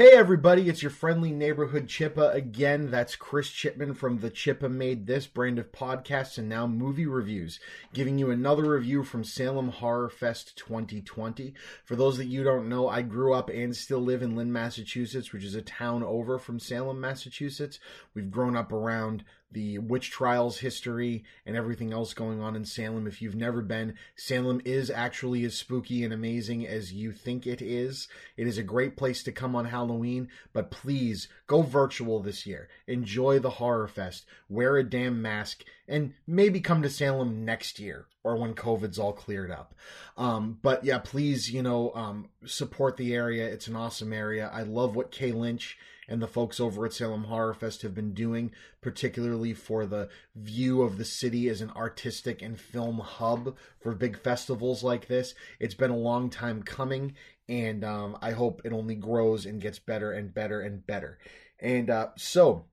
Hey everybody, it's your friendly neighborhood Chippa again. That's Chris Chipman from the Chippa Made This brand of podcasts and now movie reviews, giving you another review from Salem Horror Fest 2020. For those that you don't know, I grew up and still live in Lynn, Massachusetts, which is a town over from Salem, Massachusetts. We've grown up around the witch trials history and everything else going on in Salem. If you've never been, Salem is actually as spooky and amazing as you think it is. It is a great place to come on Halloween, but please go virtual this year. Enjoy the Horror Fest, wear a damn mask, and maybe come to Salem next year or when COVID's all cleared up. Um, but yeah, please, you know, um, support the area. It's an awesome area. I love what Kay Lynch and the folks over at Salem Horror Fest have been doing, particularly for the view of the city as an artistic and film hub for big festivals like this. It's been a long time coming, and um, I hope it only grows and gets better and better and better. And uh, so,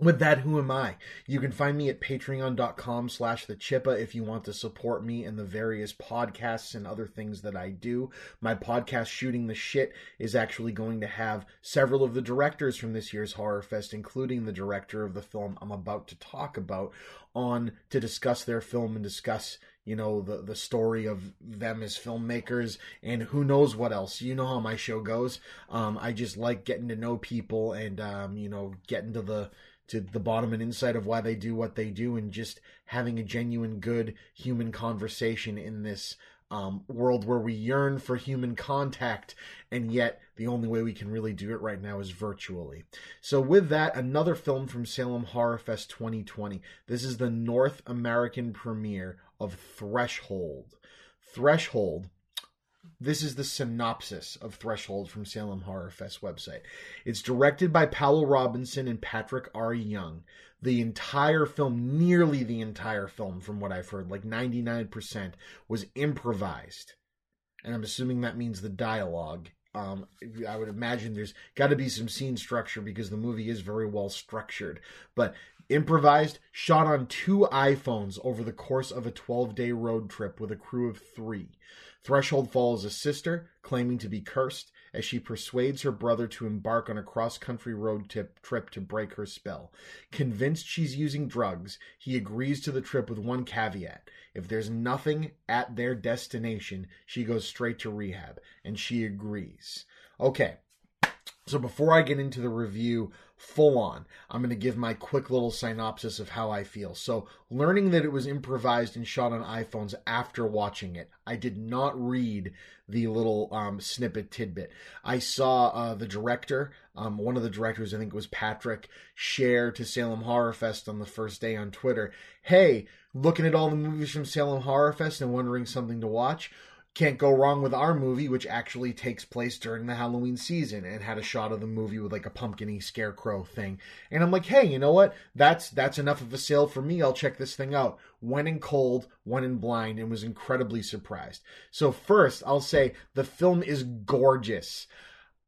with that who am i? You can find me at patreon.com slash the chippa if you want to support me and the various podcasts and other things that i do. My podcast shooting the shit is actually going to have several of the directors from this year's horror fest including the director of the film i'm about to talk about on to discuss their film and discuss you know the the story of them as filmmakers and who knows what else. You know how my show goes. Um, i just like getting to know people and um, you know getting to the to the bottom and inside of why they do what they do and just having a genuine good human conversation in this um, world where we yearn for human contact and yet the only way we can really do it right now is virtually. So with that another film from salem horror fest 2020 this is the north american premiere of threshold threshold this is the synopsis of Threshold from Salem Horror Fest website. It's directed by Powell Robinson and Patrick R. Young. The entire film, nearly the entire film, from what I've heard, like 99%, was improvised. And I'm assuming that means the dialogue. Um, I would imagine there's got to be some scene structure because the movie is very well structured. But improvised, shot on two iPhones over the course of a 12 day road trip with a crew of three. Threshold follows a sister, claiming to be cursed, as she persuades her brother to embark on a cross country road trip, trip to break her spell. Convinced she's using drugs, he agrees to the trip with one caveat. If there's nothing at their destination, she goes straight to rehab, and she agrees. Okay, so before I get into the review full on, I'm going to give my quick little synopsis of how I feel. So, learning that it was improvised and shot on iPhones after watching it, I did not read the little um, snippet tidbit. I saw uh, the director, um, one of the directors, I think it was Patrick, share to Salem Horror Fest on the first day on Twitter. Hey, looking at all the movies from Salem Horror Fest and wondering something to watch can't go wrong with our movie, which actually takes place during the Halloween season and had a shot of the movie with like a pumpkiny scarecrow thing. And I'm like, hey, you know what? That's that's enough of a sale for me. I'll check this thing out. Went in cold, went in blind, and was incredibly surprised. So first, I'll say the film is gorgeous.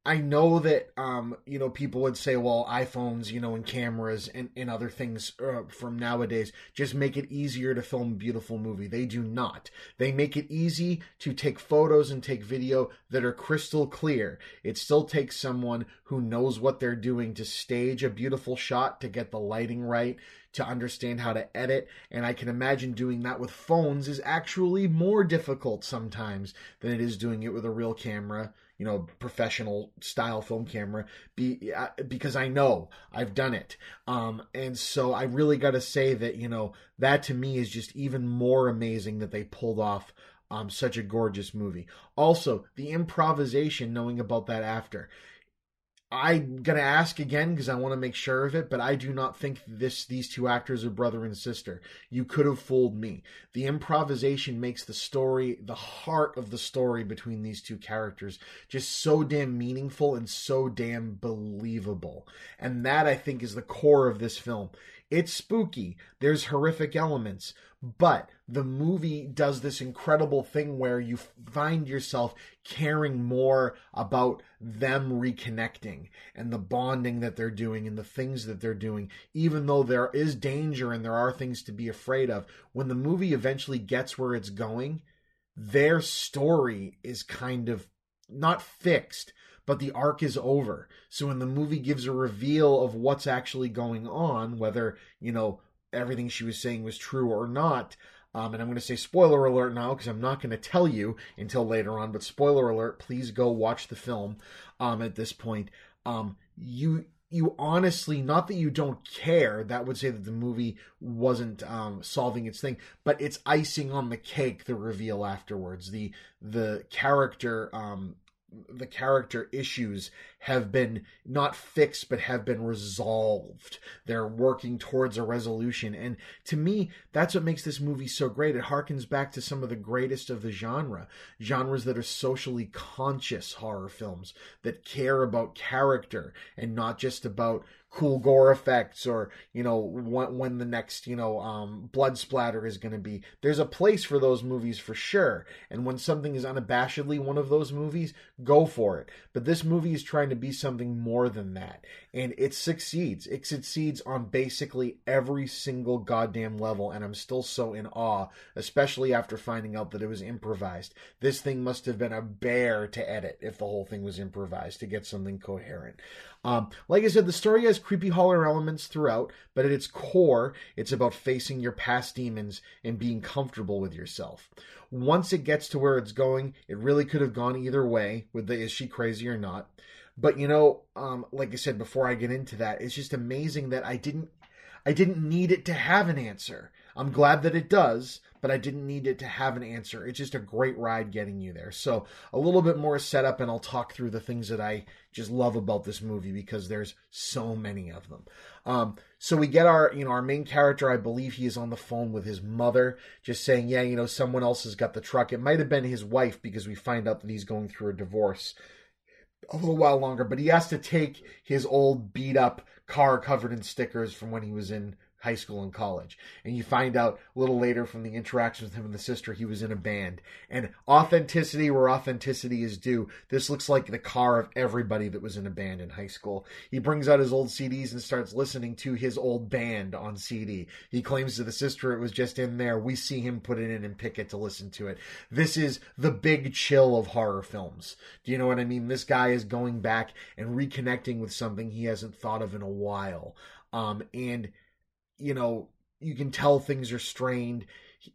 I know that um, you know people would say, well, iPhones, you know, and cameras and, and other things uh, from nowadays just make it easier to film a beautiful movie. They do not. They make it easy to take photos and take video that are crystal clear. It still takes someone who knows what they're doing to stage a beautiful shot, to get the lighting right, to understand how to edit. And I can imagine doing that with phones is actually more difficult sometimes than it is doing it with a real camera you know, professional style film camera be, because I know I've done it. Um, and so I really got to say that, you know, that to me is just even more amazing that they pulled off um, such a gorgeous movie. Also, the improvisation, knowing about that after. I'm gonna ask again because I want to make sure of it, but I do not think this these two actors are brother and sister. You could have fooled me. The improvisation makes the story, the heart of the story between these two characters, just so damn meaningful and so damn believable. And that I think is the core of this film. It's spooky. There's horrific elements, but the movie does this incredible thing where you find yourself caring more about them reconnecting and the bonding that they're doing and the things that they're doing, even though there is danger and there are things to be afraid of. When the movie eventually gets where it's going, their story is kind of not fixed, but the arc is over. So when the movie gives a reveal of what's actually going on, whether, you know, everything she was saying was true or not, um, and I'm going to say spoiler alert now because I'm not going to tell you until later on. But spoiler alert, please go watch the film. Um, at this point, um, you you honestly not that you don't care that would say that the movie wasn't um, solving its thing but it's icing on the cake the reveal afterwards the the character um, the character issues have been not fixed but have been resolved. They're working towards a resolution. And to me that's what makes this movie so great. It harkens back to some of the greatest of the genre genres that are socially conscious horror films that care about character and not just about cool gore effects or you know when, when the next you know um, blood splatter is going to be. There's a place for those movies for sure. And when something is unabashedly one of those movies go for it. But this movie is trying to be something more than that. And it succeeds. It succeeds on basically every single goddamn level. And i'm still so in awe especially after finding out that it was improvised. This thing must have been a bear to edit if the whole thing was improvised to get something coherent um, like I said, the story has creepy horror elements throughout, but at its core, it's about facing your past demons and being comfortable with yourself. Once it gets to where it's going, it really could have gone either way with the is she crazy or not. But you know, um, like I said before I get into that, it's just amazing that I didn't I didn't need it to have an answer. I'm glad that it does, but I didn't need it to have an answer. It's just a great ride getting you there. So a little bit more setup, and I'll talk through the things that I just love about this movie because there's so many of them. Um, so we get our, you know, our main character. I believe he is on the phone with his mother, just saying, "Yeah, you know, someone else has got the truck." It might have been his wife because we find out that he's going through a divorce a little while longer, but he has to take his old beat up car covered in stickers from when he was in high school and college. And you find out a little later from the interactions with him and the sister, he was in a band. And authenticity where authenticity is due. This looks like the car of everybody that was in a band in high school. He brings out his old CDs and starts listening to his old band on CD. He claims to the sister it was just in there. We see him put it in and pick it to listen to it. This is the big chill of horror films. Do you know what I mean? This guy is going back and reconnecting with something he hasn't thought of in a while. Um, and you know, you can tell things are strained.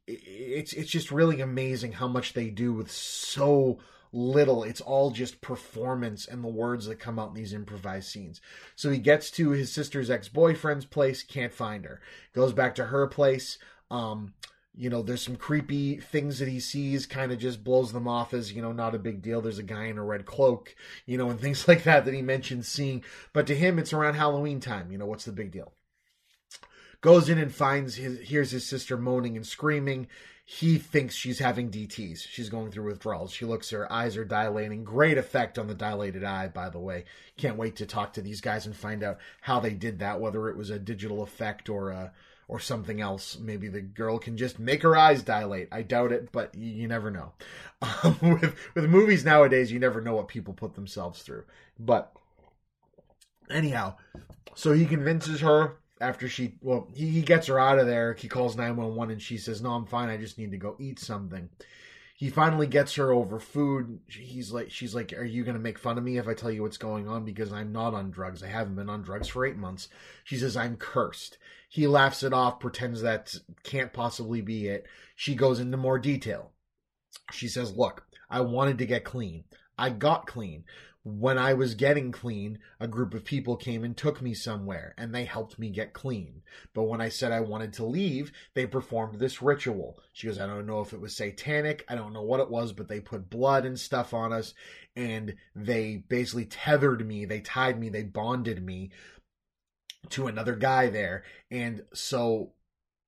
It's it's just really amazing how much they do with so little. It's all just performance and the words that come out in these improvised scenes. So he gets to his sister's ex-boyfriend's place, can't find her. Goes back to her place. Um, you know, there's some creepy things that he sees, kind of just blows them off as, you know, not a big deal. There's a guy in a red cloak, you know, and things like that that he mentions seeing. But to him, it's around Halloween time. You know, what's the big deal? Goes in and finds his hears his sister moaning and screaming. He thinks she's having DTS. She's going through withdrawals. She looks, her eyes are dilating. Great effect on the dilated eye, by the way. Can't wait to talk to these guys and find out how they did that, whether it was a digital effect or a or something else. Maybe the girl can just make her eyes dilate. I doubt it, but you, you never know. Um, with with movies nowadays, you never know what people put themselves through. But anyhow, so he convinces her after she well he, he gets her out of there. He calls 911 and she says no i'm fine. I just need to go eat something. He finally gets her over food. He's like she's like are you going to make fun of me if i tell you what's going on? Because i'm not on drugs. I haven't been on drugs for eight months. She says i'm cursed. He laughs it off pretends that can't possibly be it. She goes into more detail. She says look i wanted to get clean. I got clean when I was getting clean, a group of people came and took me somewhere and they helped me get clean. But when I said I wanted to leave, they performed this ritual. She goes, I don't know if it was satanic. I don't know what it was, but they put blood and stuff on us and they basically tethered me. They tied me. They bonded me to another guy there. And so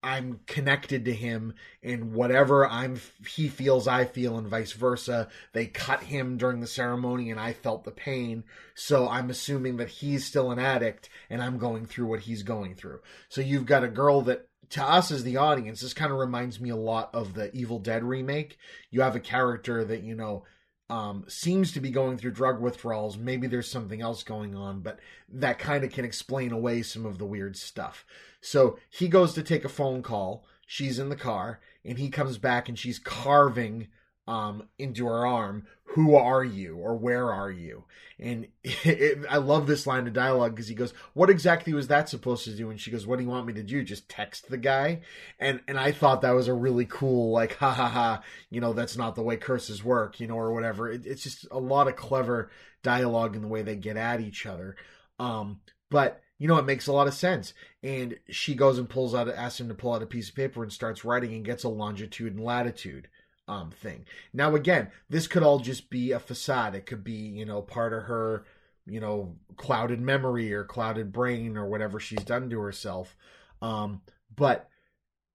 I'm connected to him and whatever I'm he feels I feel and vice versa. They cut him during the ceremony and I felt the pain. So I'm assuming that he's still an addict and I'm going through what he's going through. So you've got a girl that to us as the audience this kind of reminds me a lot of the Evil Dead remake. You have a character that you know um, seems to be going through drug withdrawals. Maybe there's something else going on, but that kind of can explain away some of the weird stuff. So he goes to take a phone call. She's in the car, and he comes back and she's carving um, into her arm, "Who are you?" or "Where are you?" And it, it, I love this line of dialogue because he goes, "What exactly was that supposed to do?" And she goes, "What do you want me to do? Just text the guy?" And and I thought that was a really cool, like, ha ha ha, you know, that's not the way curses work, you know, or whatever. It, it's just a lot of clever dialogue in the way they get at each other. Um, but you know, it makes a lot of sense. And she goes and pulls out, asks him to pull out a piece of paper and starts writing and gets a longitude and latitude um, thing. Now, again, this could all just be a facade. It could be, you know, part of her, you know, clouded memory or clouded brain or whatever she's done to herself. Um, but,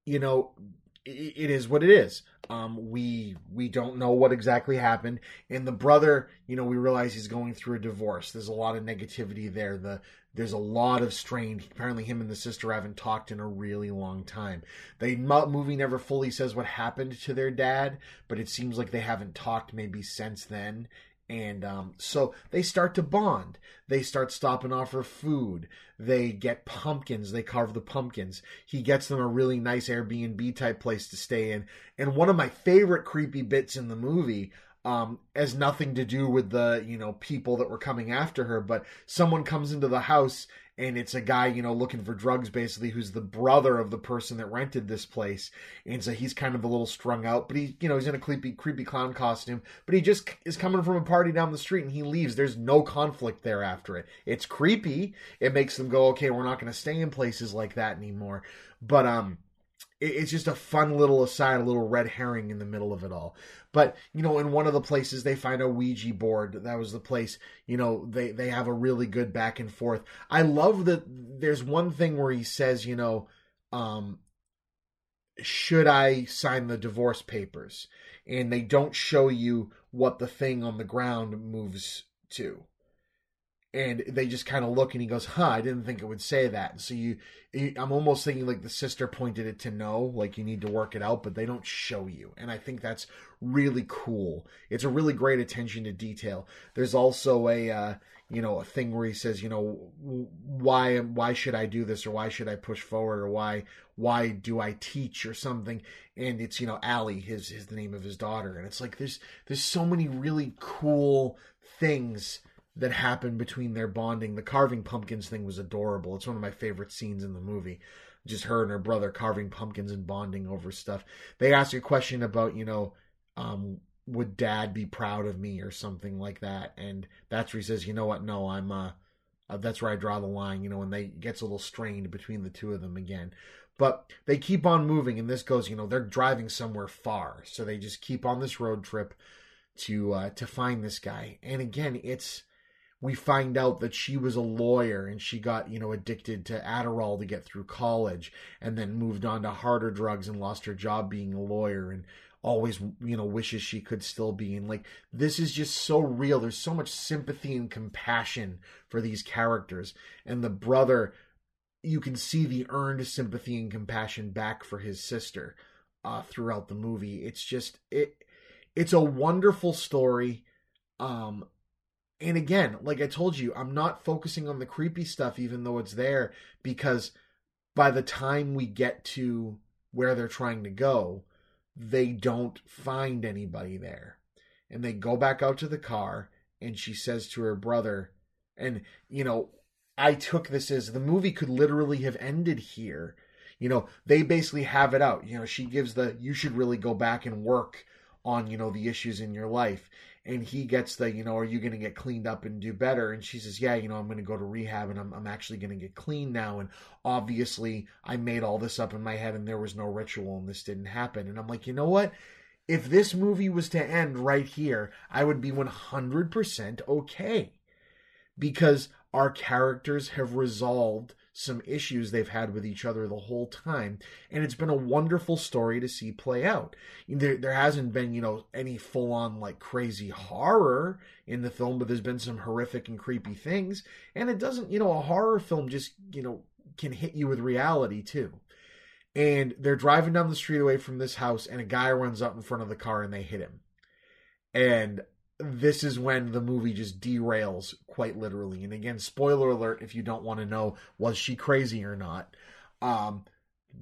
you know, it, is what it is. Um, we we don't know what exactly happened, and the brother, you know, we realize he's going through a divorce. There's a lot of negativity there. The there's a lot of strain. Apparently, him and the sister haven't talked in a really long time. The movie never fully says what happened to their dad, but it seems like they haven't talked maybe since then. And um, so they start to bond. They start stopping off for food. They get pumpkins. They carve the pumpkins. He gets them a really nice Airbnb type place to stay in. And one of my favorite creepy bits in the movie um, has nothing to do with the you know people that were coming after her, but someone comes into the house and it's a guy you know looking for drugs basically who's the brother of the person that rented this place, and so he's kind of a little strung out, but he you know he's in a creepy creepy clown costume, but he just is coming from a party down the street and he leaves. There's no conflict there after it. It's creepy. It makes them go okay, we're not going to stay in places like that anymore, but um it's just a fun little aside, a little red herring in the middle of it all. But you know, in one of the places they find a Ouija board. That was the place. You know, they they have a really good back and forth. I love that. There's one thing where he says, you know, um, should I sign the divorce papers? And they don't show you what the thing on the ground moves to and they just kind of look and he goes huh i didn't think it would say that. And so you i'm almost thinking like the sister pointed it to no like you need to work it out but they don't show you. And i think that's really cool. It's a really great attention to detail. There's also a uh, you know a thing where he says you know why why should i do this or why should i push forward or why why do i teach or something? And it's you know Allie his his the name of his daughter. And it's like there's there's so many really cool things that happened between their bonding. The carving pumpkins thing was adorable. It's one of my favorite scenes in the movie. Just her and her brother carving pumpkins and bonding over stuff. They ask a question about, you know, um, would dad be proud of me or something like that? And that's where he says, you know what? No, I'm, uh, uh that's where I draw the line, you know, and they gets a little strained between the two of them again. But they keep on moving, and this goes, you know, they're driving somewhere far, so they just keep on this road trip to uh, to find this guy. And again, it's we find out that she was a lawyer and she got, you know, addicted to Adderall to get through college and then moved on to harder drugs and lost her job being a lawyer and always, you know, wishes she could still be. And like, this is just so real. There's so much sympathy and compassion for these characters. And the brother, you can see the earned sympathy and compassion back for his sister uh, throughout the movie. It's just, it, it's a wonderful story. Um, and again, like I told you, I'm not focusing on the creepy stuff, even though it's there, because by the time we get to where they're trying to go, they don't find anybody there. And they go back out to the car, and she says to her brother, and, you know, I took this as the movie could literally have ended here. You know, they basically have it out. You know, she gives the, you should really go back and work on, you know, the issues in your life and he gets the you know are you going to get cleaned up and do better? And she says yeah you know i'm going to go to rehab and i'm, I'm actually going to get clean now. And obviously i made all this up in my head and there was no ritual and this didn't happen. And i'm like you know what? If this movie was to end right here i would be 100% okay because our characters have resolved some issues they've had with each other the whole time and it's been a wonderful story to see play out. There, there hasn't been you know any full-on like crazy horror in the film but there's been some horrific and creepy things and it doesn't you know a horror film just you know can hit you with reality too. And they're driving down the street away from this house and a guy runs up in front of the car and they hit him. And this is when the movie just derails quite literally. And again, spoiler alert if you don't want to know was she crazy or not. Um,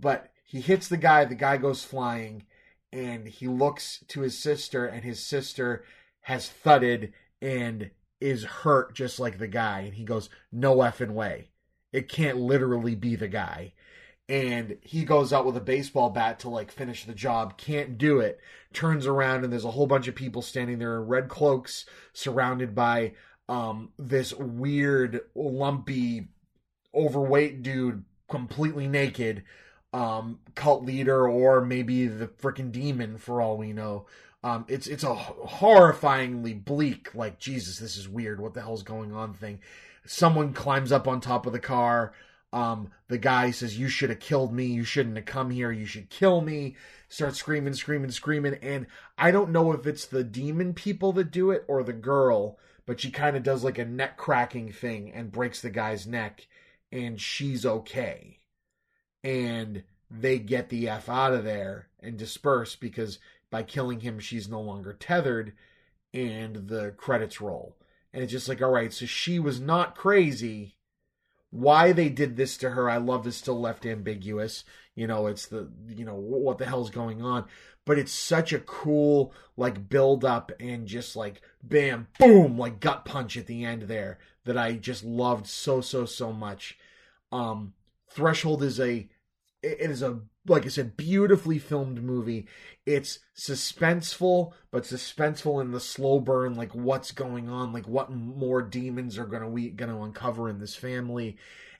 but he hits the guy, the guy goes flying, and he looks to his sister, and his sister has thudded and is hurt just like the guy. And he goes, No effing way. It can't literally be the guy. And he goes out with a baseball bat to like finish the job, can't do it. Turns around and there's a whole bunch of people standing there in red cloaks, surrounded by um, this weird, lumpy, overweight dude, completely naked, um, cult leader, or maybe the freaking demon for all we know. Um, it's it's a horrifyingly bleak, like Jesus, this is weird. What the hell's going on? Thing. Someone climbs up on top of the car. Um, the guy says, "You should have killed me. You shouldn't have come here. You should kill me." Starts screaming, screaming, screaming, and I don't know if it's the demon people that do it or the girl, but she kind of does like a neck cracking thing and breaks the guy's neck, and she's okay, and they get the f out of there and disperse because by killing him, she's no longer tethered, and the credits roll. And it's just like, all right, so she was not crazy. Why they did this to her, I love is still left ambiguous. You know, it's the, you know, what the hell's going on. But it's such a cool, like, build up and just like, bam, boom, like gut punch at the end there that I just loved so, so, so much. Um, Threshold is a, it is a like I said, beautifully filmed movie. It's suspenseful, but suspenseful in the slow burn, like what's going on, like what more demons are gonna we gonna uncover in this family,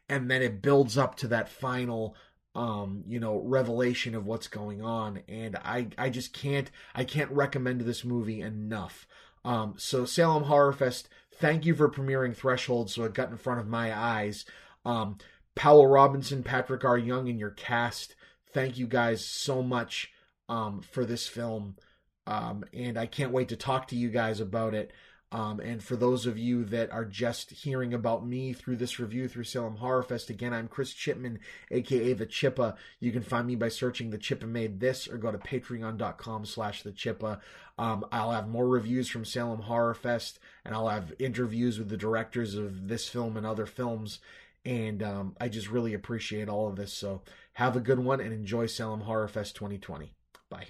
and then it builds up to that final um you know revelation of what's going on and i i just can't i can't recommend this movie enough um so salem horror fest thank you for premiering threshold so it got in front of my eyes um Powell Robinson, Patrick R. Young, and your cast thank you guys so much um, for this film. Um, and I can't wait to talk to you guys about it. Um, and for those of you that are just hearing about me through this review through Salem Horror Fest, again, I'm Chris Chipman, aka The Chippa. You can find me by searching The Chippa Made This or go to patreon.com slash The Chippa. Um, I'll have more reviews from Salem Horror Fest, and I'll have interviews with the directors of this film and other films. And um, I just really appreciate all of this. So have a good one and enjoy Salem Horror Fest 2020. Bye.